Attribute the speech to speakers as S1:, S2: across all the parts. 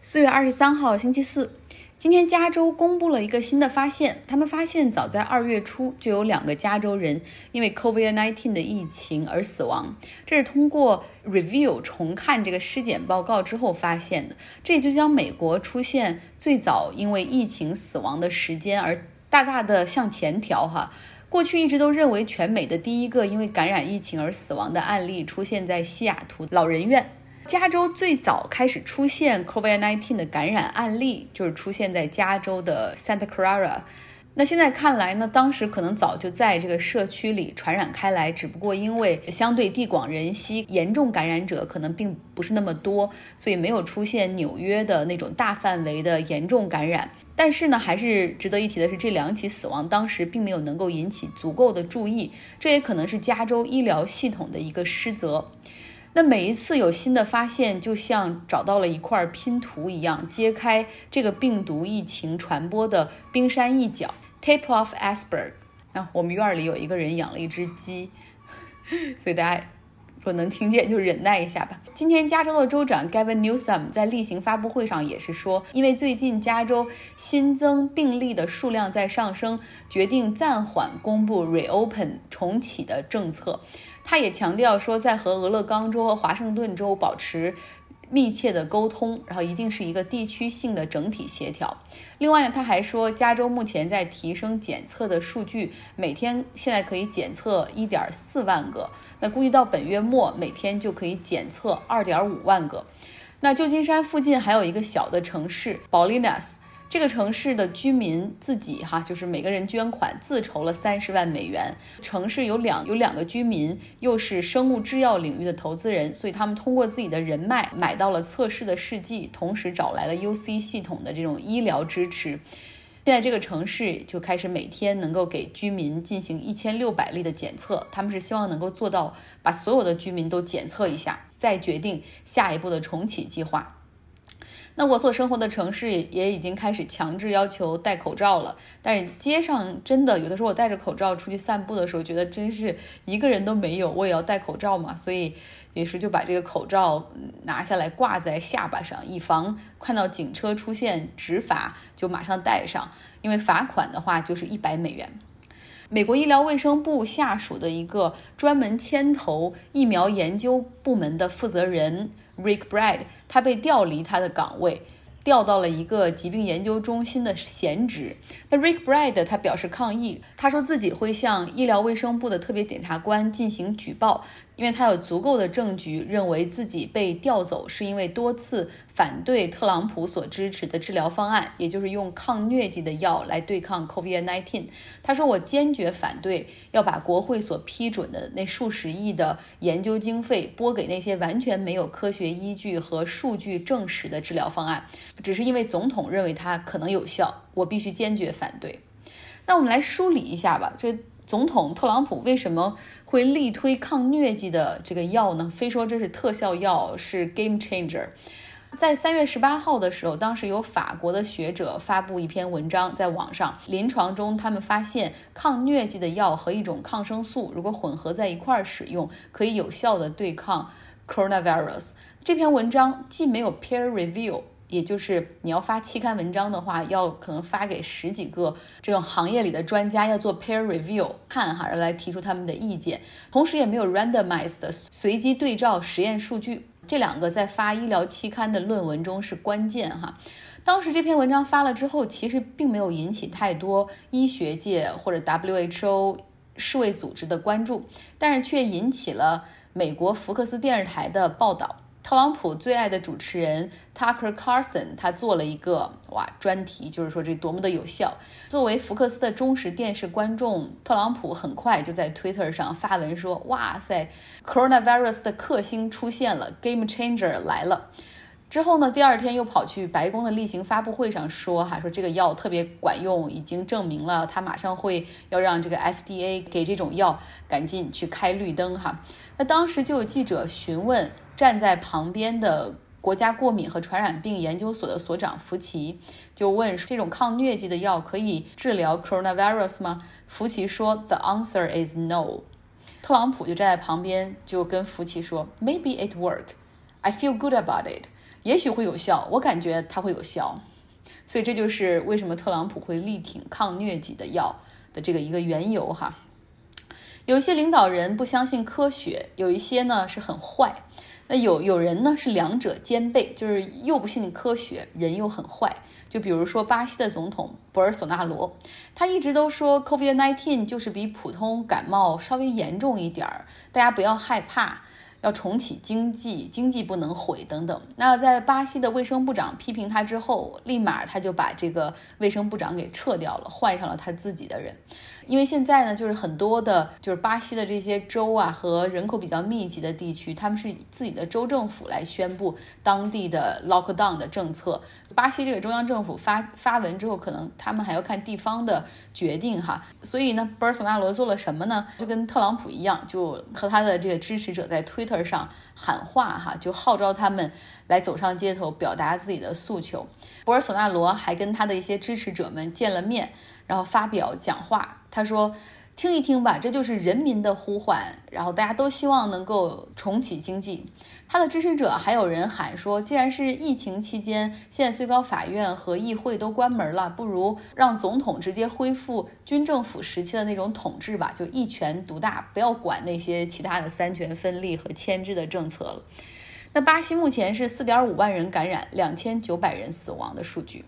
S1: 四月二十三号，星期四，今天加州公布了一个新的发现。他们发现，早在二月初就有两个加州人因为 COVID-19 的疫情而死亡。这是通过 review 重看这个尸检报告之后发现的。这也就将美国出现最早因为疫情死亡的时间而大大的向前调哈。过去一直都认为全美的第一个因为感染疫情而死亡的案例出现在西雅图老人院。加州最早开始出现 COVID-19 的感染案例，就是出现在加州的 Santa Clara。那现在看来呢，当时可能早就在这个社区里传染开来，只不过因为相对地广人稀，严重感染者可能并不是那么多，所以没有出现纽约的那种大范围的严重感染。但是呢，还是值得一提的是，这两起死亡当时并没有能够引起足够的注意，这也可能是加州医疗系统的一个失责。那每一次有新的发现，就像找到了一块拼图一样，揭开这个病毒疫情传播的冰山一角。Tape off iceberg。那，我们院里有一个人养了一只鸡，所以大家说能听见就忍耐一下吧。今天加州的州长 Gavin Newsom 在例行发布会上也是说，因为最近加州新增病例的数量在上升，决定暂缓公布 reopen 重启的政策。他也强调说，在和俄勒冈州和华盛顿州保持密切的沟通，然后一定是一个地区性的整体协调。另外呢，他还说，加州目前在提升检测的数据，每天现在可以检测一点四万个，那估计到本月末每天就可以检测二点五万个。那旧金山附近还有一个小的城市 Bolinas。这个城市的居民自己哈，就是每个人捐款自筹了三十万美元。城市有两有两个居民，又是生物制药领域的投资人，所以他们通过自己的人脉买到了测试的试剂，同时找来了 UC 系统的这种医疗支持。现在这个城市就开始每天能够给居民进行一千六百例的检测，他们是希望能够做到把所有的居民都检测一下，再决定下一步的重启计划。那我所生活的城市也已经开始强制要求戴口罩了，但是街上真的有的时候我戴着口罩出去散步的时候，觉得真是一个人都没有，我也要戴口罩嘛，所以于是就把这个口罩拿下来挂在下巴上，以防看到警车出现执法就马上戴上，因为罚款的话就是一百美元。美国医疗卫生部下属的一个专门牵头疫苗研究部门的负责人。Rick Brad，他被调离他的岗位，调到了一个疾病研究中心的闲职。那 Rick Brad 他表示抗议，他说自己会向医疗卫生部的特别检察官进行举报。因为他有足够的证据，认为自己被调走是因为多次反对特朗普所支持的治疗方案，也就是用抗疟疾的药来对抗 COVID-19。他说：“我坚决反对要把国会所批准的那数十亿的研究经费拨给那些完全没有科学依据和数据证实的治疗方案，只是因为总统认为它可能有效，我必须坚决反对。”那我们来梳理一下吧，这。总统特朗普为什么会力推抗疟疾的这个药呢？非说这是特效药，是 game changer。在三月十八号的时候，当时有法国的学者发布一篇文章在网上，临床中他们发现抗疟疾的药和一种抗生素如果混合在一块儿使用，可以有效的对抗 coronavirus。这篇文章既没有 peer review。也就是你要发期刊文章的话，要可能发给十几个这种行业里的专家，要做 peer review 看哈，来提出他们的意见。同时也没有 randomized 的随机对照实验数据，这两个在发医疗期刊的论文中是关键哈。当时这篇文章发了之后，其实并没有引起太多医学界或者 WHO 世卫组织的关注，但是却引起了美国福克斯电视台的报道。特朗普最爱的主持人 Tucker Carlson，他做了一个哇专题，就是说这多么的有效。作为福克斯的忠实电视观众，特朗普很快就在 Twitter 上发文说：“哇塞，Coronavirus 的克星出现了，Game Changer 来了。”之后呢，第二天又跑去白宫的例行发布会上说：“哈，说这个药特别管用，已经证明了，他马上会要让这个 FDA 给这种药赶紧去开绿灯。”哈，那当时就有记者询问。站在旁边的国家过敏和传染病研究所的所长福奇就问：“这种抗疟疾的药可以治疗 coronavirus 吗？”福奇说：“The answer is no。”特朗普就站在旁边就跟福奇说：“Maybe it work. I feel good about it.” 也许会有效，我感觉它会有效。所以这就是为什么特朗普会力挺抗疟疾的药的这个一个缘由哈。有一些领导人不相信科学，有一些呢是很坏。那有有人呢是两者兼备，就是又不信科学，人又很坏。就比如说巴西的总统博尔索纳罗，他一直都说 COVID-19 就是比普通感冒稍微严重一点儿，大家不要害怕。要重启经济，经济不能毁等等。那在巴西的卫生部长批评他之后，立马他就把这个卫生部长给撤掉了，换上了他自己的人。因为现在呢，就是很多的，就是巴西的这些州啊和人口比较密集的地区，他们是以自己的州政府来宣布当地的 lockdown 的政策。巴西这个中央政府发发文之后，可能他们还要看地方的决定哈。所以呢，博尔索纳罗做了什么呢？就跟特朗普一样，就和他的这个支持者在推上喊话哈，就号召他们来走上街头，表达自己的诉求。博尔索纳罗还跟他的一些支持者们见了面。然后发表讲话，他说：“听一听吧，这就是人民的呼唤。”然后大家都希望能够重启经济。他的支持者还有人喊说：“既然是疫情期间，现在最高法院和议会都关门了，不如让总统直接恢复军政府时期的那种统治吧，就一权独大，不要管那些其他的三权分立和牵制的政策了。”那巴西目前是四点五万人感染，两千九百人死亡的数据。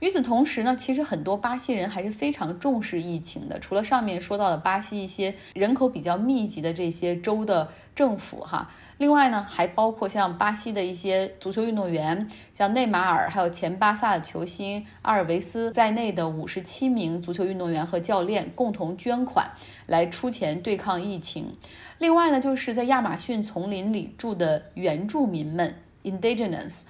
S1: 与此同时呢，其实很多巴西人还是非常重视疫情的。除了上面说到的巴西一些人口比较密集的这些州的政府哈，另外呢，还包括像巴西的一些足球运动员，像内马尔，还有前巴萨的球星阿尔维斯在内的五十七名足球运动员和教练共同捐款来出钱对抗疫情。另外呢，就是在亚马逊丛林里住的原住民们 （Indigenous）。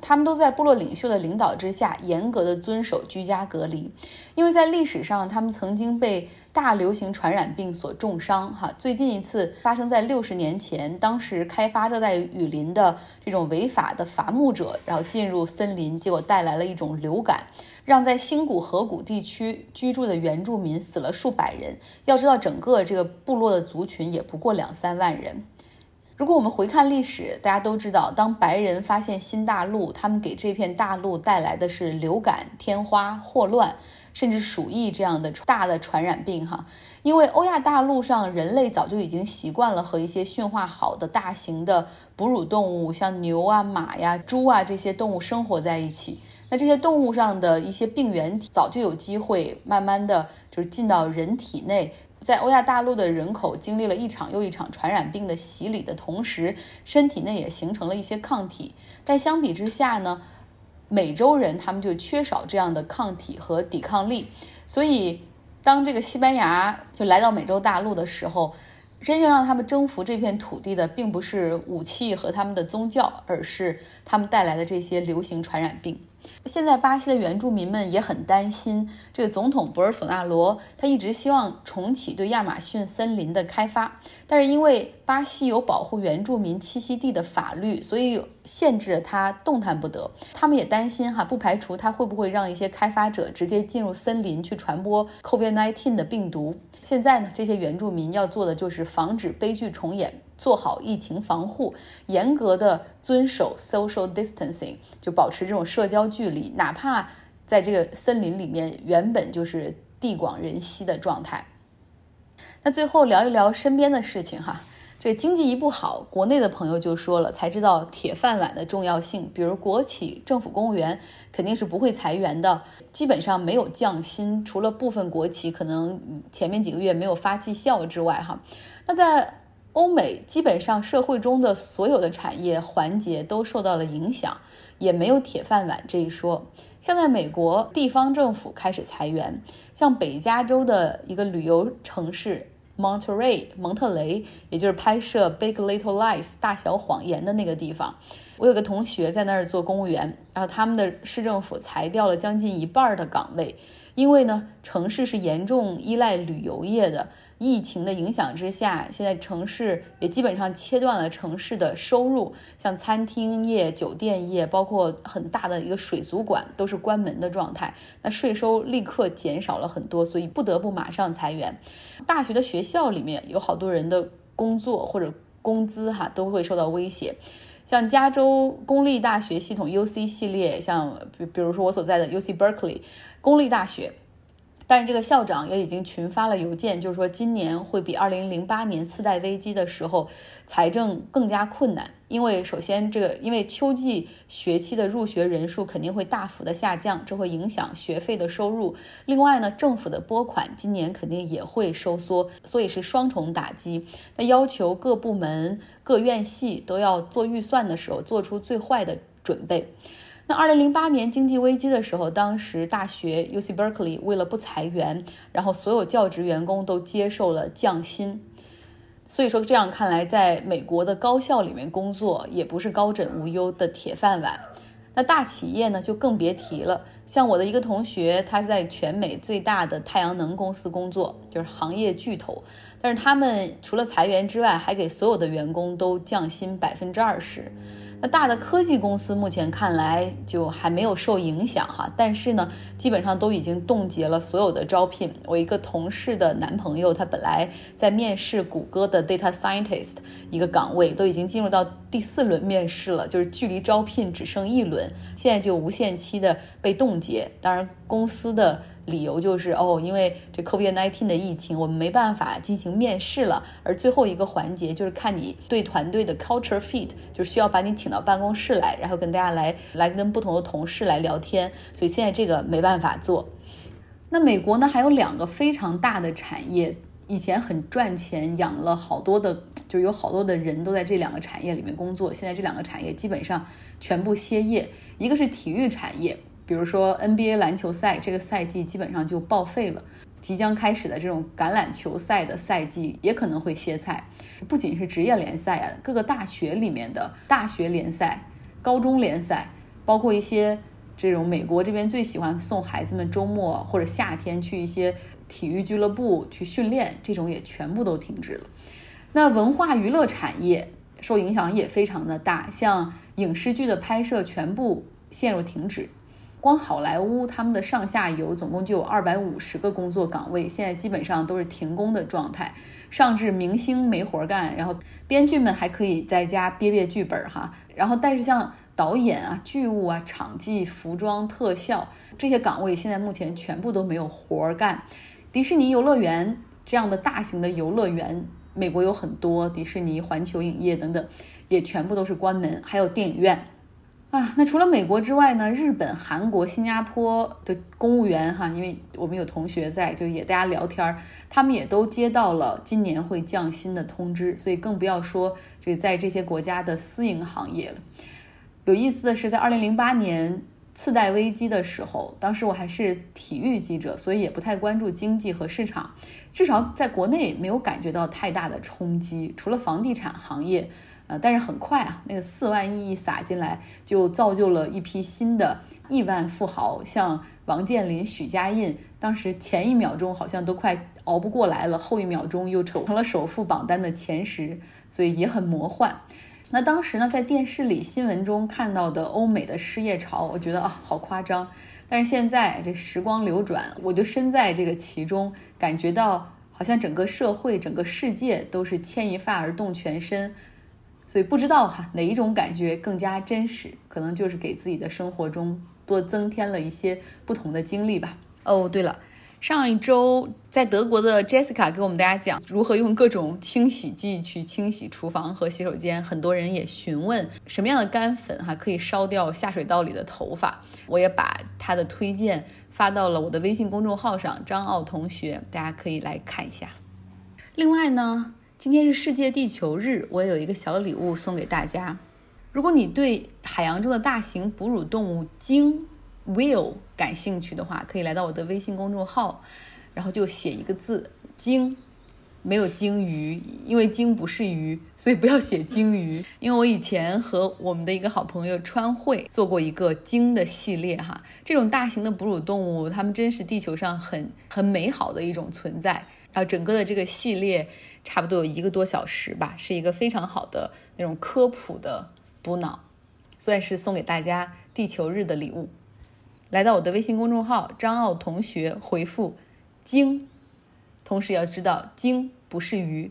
S1: 他们都在部落领袖的领导之下，严格的遵守居家隔离，因为在历史上，他们曾经被大流行传染病所重伤。哈，最近一次发生在六十年前，当时开发热带雨林的这种违法的伐木者，然后进入森林，结果带来了一种流感，让在新谷河谷地区居住的原住民死了数百人。要知道，整个这个部落的族群也不过两三万人。如果我们回看历史，大家都知道，当白人发现新大陆，他们给这片大陆带来的是流感、天花、霍乱，甚至鼠疫这样的大的传染病。哈，因为欧亚大陆上人类早就已经习惯了和一些驯化好的大型的哺乳动物，像牛啊、马呀、猪啊这些动物生活在一起。那这些动物上的一些病原体早就有机会慢慢的就是进到人体内。在欧亚大陆的人口经历了一场又一场传染病的洗礼的同时，身体内也形成了一些抗体。但相比之下呢，美洲人他们就缺少这样的抗体和抵抗力。所以，当这个西班牙就来到美洲大陆的时候，真正让他们征服这片土地的，并不是武器和他们的宗教，而是他们带来的这些流行传染病。现在巴西的原住民们也很担心，这个总统博尔索纳罗他一直希望重启对亚马逊森林的开发，但是因为巴西有保护原住民栖息地的法律，所以限制了他动弹不得。他们也担心哈，不排除他会不会让一些开发者直接进入森林去传播 COVID-19 的病毒。现在呢，这些原住民要做的就是防止悲剧重演。做好疫情防护，严格的遵守 social distancing，就保持这种社交距离，哪怕在这个森林里面原本就是地广人稀的状态。那最后聊一聊身边的事情哈，这经济一不好，国内的朋友就说了，才知道铁饭碗的重要性。比如国企、政府公务员肯定是不会裁员的，基本上没有降薪，除了部分国企可能前面几个月没有发绩效之外哈。那在欧美基本上社会中的所有的产业环节都受到了影响，也没有铁饭碗这一说。像在美国，地方政府开始裁员，像北加州的一个旅游城市 Monterey 蒙特雷，也就是拍摄《Big Little Lies》大小谎言的那个地方，我有个同学在那儿做公务员，然后他们的市政府裁掉了将近一半的岗位，因为呢，城市是严重依赖旅游业的。疫情的影响之下，现在城市也基本上切断了城市的收入，像餐厅业、酒店业，包括很大的一个水族馆都是关门的状态。那税收立刻减少了很多，所以不得不马上裁员。大学的学校里面有好多人的工作或者工资哈都会受到威胁。像加州公立大学系统 UC 系列，像比比如说我所在的 UC Berkeley 公立大学。但是这个校长也已经群发了邮件，就是说今年会比二零零八年次贷危机的时候财政更加困难，因为首先这个因为秋季学期的入学人数肯定会大幅的下降，这会影响学费的收入。另外呢，政府的拨款今年肯定也会收缩，所以是双重打击。那要求各部门、各院系都要做预算的时候做出最坏的准备。那二零零八年经济危机的时候，当时大学 U C Berkeley 为了不裁员，然后所有教职员工都接受了降薪。所以说这样看来，在美国的高校里面工作也不是高枕无忧的铁饭碗。那大企业呢，就更别提了。像我的一个同学，他是在全美最大的太阳能公司工作，就是行业巨头。但是他们除了裁员之外，还给所有的员工都降薪百分之二十。大的科技公司目前看来就还没有受影响哈，但是呢，基本上都已经冻结了所有的招聘。我一个同事的男朋友，他本来在面试谷歌的 data scientist 一个岗位，都已经进入到第四轮面试了，就是距离招聘只剩一轮，现在就无限期的被冻结。当然，公司的。理由就是哦，因为这 COVID-19 的疫情，我们没办法进行面试了。而最后一个环节就是看你对团队的 culture fit，就需要把你请到办公室来，然后跟大家来来跟不同的同事来聊天。所以现在这个没办法做。那美国呢，还有两个非常大的产业，以前很赚钱，养了好多的，就有好多的人都在这两个产业里面工作。现在这两个产业基本上全部歇业，一个是体育产业。比如说 NBA 篮球赛这个赛季基本上就报废了，即将开始的这种橄榄球赛的赛季也可能会歇菜。不仅是职业联赛啊，各个大学里面的大学联赛、高中联赛，包括一些这种美国这边最喜欢送孩子们周末或者夏天去一些体育俱乐部去训练，这种也全部都停止了。那文化娱乐产业受影响也非常的大，像影视剧的拍摄全部陷入停止。光好莱坞他们的上下游总共就有二百五十个工作岗位，现在基本上都是停工的状态。上至明星没活干，然后编剧们还可以在家憋憋剧本哈。然后但是像导演啊、剧务啊、场记、服装特效这些岗位，现在目前全部都没有活干。迪士尼游乐园这样的大型的游乐园，美国有很多，迪士尼、环球影业等等，也全部都是关门。还有电影院。啊，那除了美国之外呢？日本、韩国、新加坡的公务员哈，因为我们有同学在，就也大家聊天，他们也都接到了今年会降薪的通知，所以更不要说这在这些国家的私营行业了。有意思的是，在二零零八年次贷危机的时候，当时我还是体育记者，所以也不太关注经济和市场，至少在国内没有感觉到太大的冲击，除了房地产行业。但是很快啊，那个四万亿一撒进来，就造就了一批新的亿万富豪，像王健林、许家印，当时前一秒钟好像都快熬不过来了，后一秒钟又成成了首富榜单的前十，所以也很魔幻。那当时呢，在电视里、新闻中看到的欧美的失业潮，我觉得啊，好夸张。但是现在这时光流转，我就身在这个其中，感觉到好像整个社会、整个世界都是牵一发而动全身。所以不知道哈哪一种感觉更加真实，可能就是给自己的生活中多增添了一些不同的经历吧。哦，对了，上一周在德国的 Jessica 给我们大家讲如何用各种清洗剂去清洗厨房和洗手间，很多人也询问什么样的干粉哈可以烧掉下水道里的头发。我也把他的推荐发到了我的微信公众号上，张奥同学，大家可以来看一下。另外呢。今天是世界地球日，我有一个小礼物送给大家。如果你对海洋中的大型哺乳动物鲸 whale 感兴趣的话，可以来到我的微信公众号，然后就写一个字“鲸”，没有鲸鱼，因为鲸不是鱼，所以不要写鲸鱼。因为我以前和我们的一个好朋友川汇做过一个鲸的系列哈，这种大型的哺乳动物，它们真是地球上很很美好的一种存在。然后整个的这个系列。差不多有一个多小时吧，是一个非常好的那种科普的补脑，算是送给大家地球日的礼物。来到我的微信公众号“张奥同学”，回复“鲸”，同时要知道鲸不是鱼。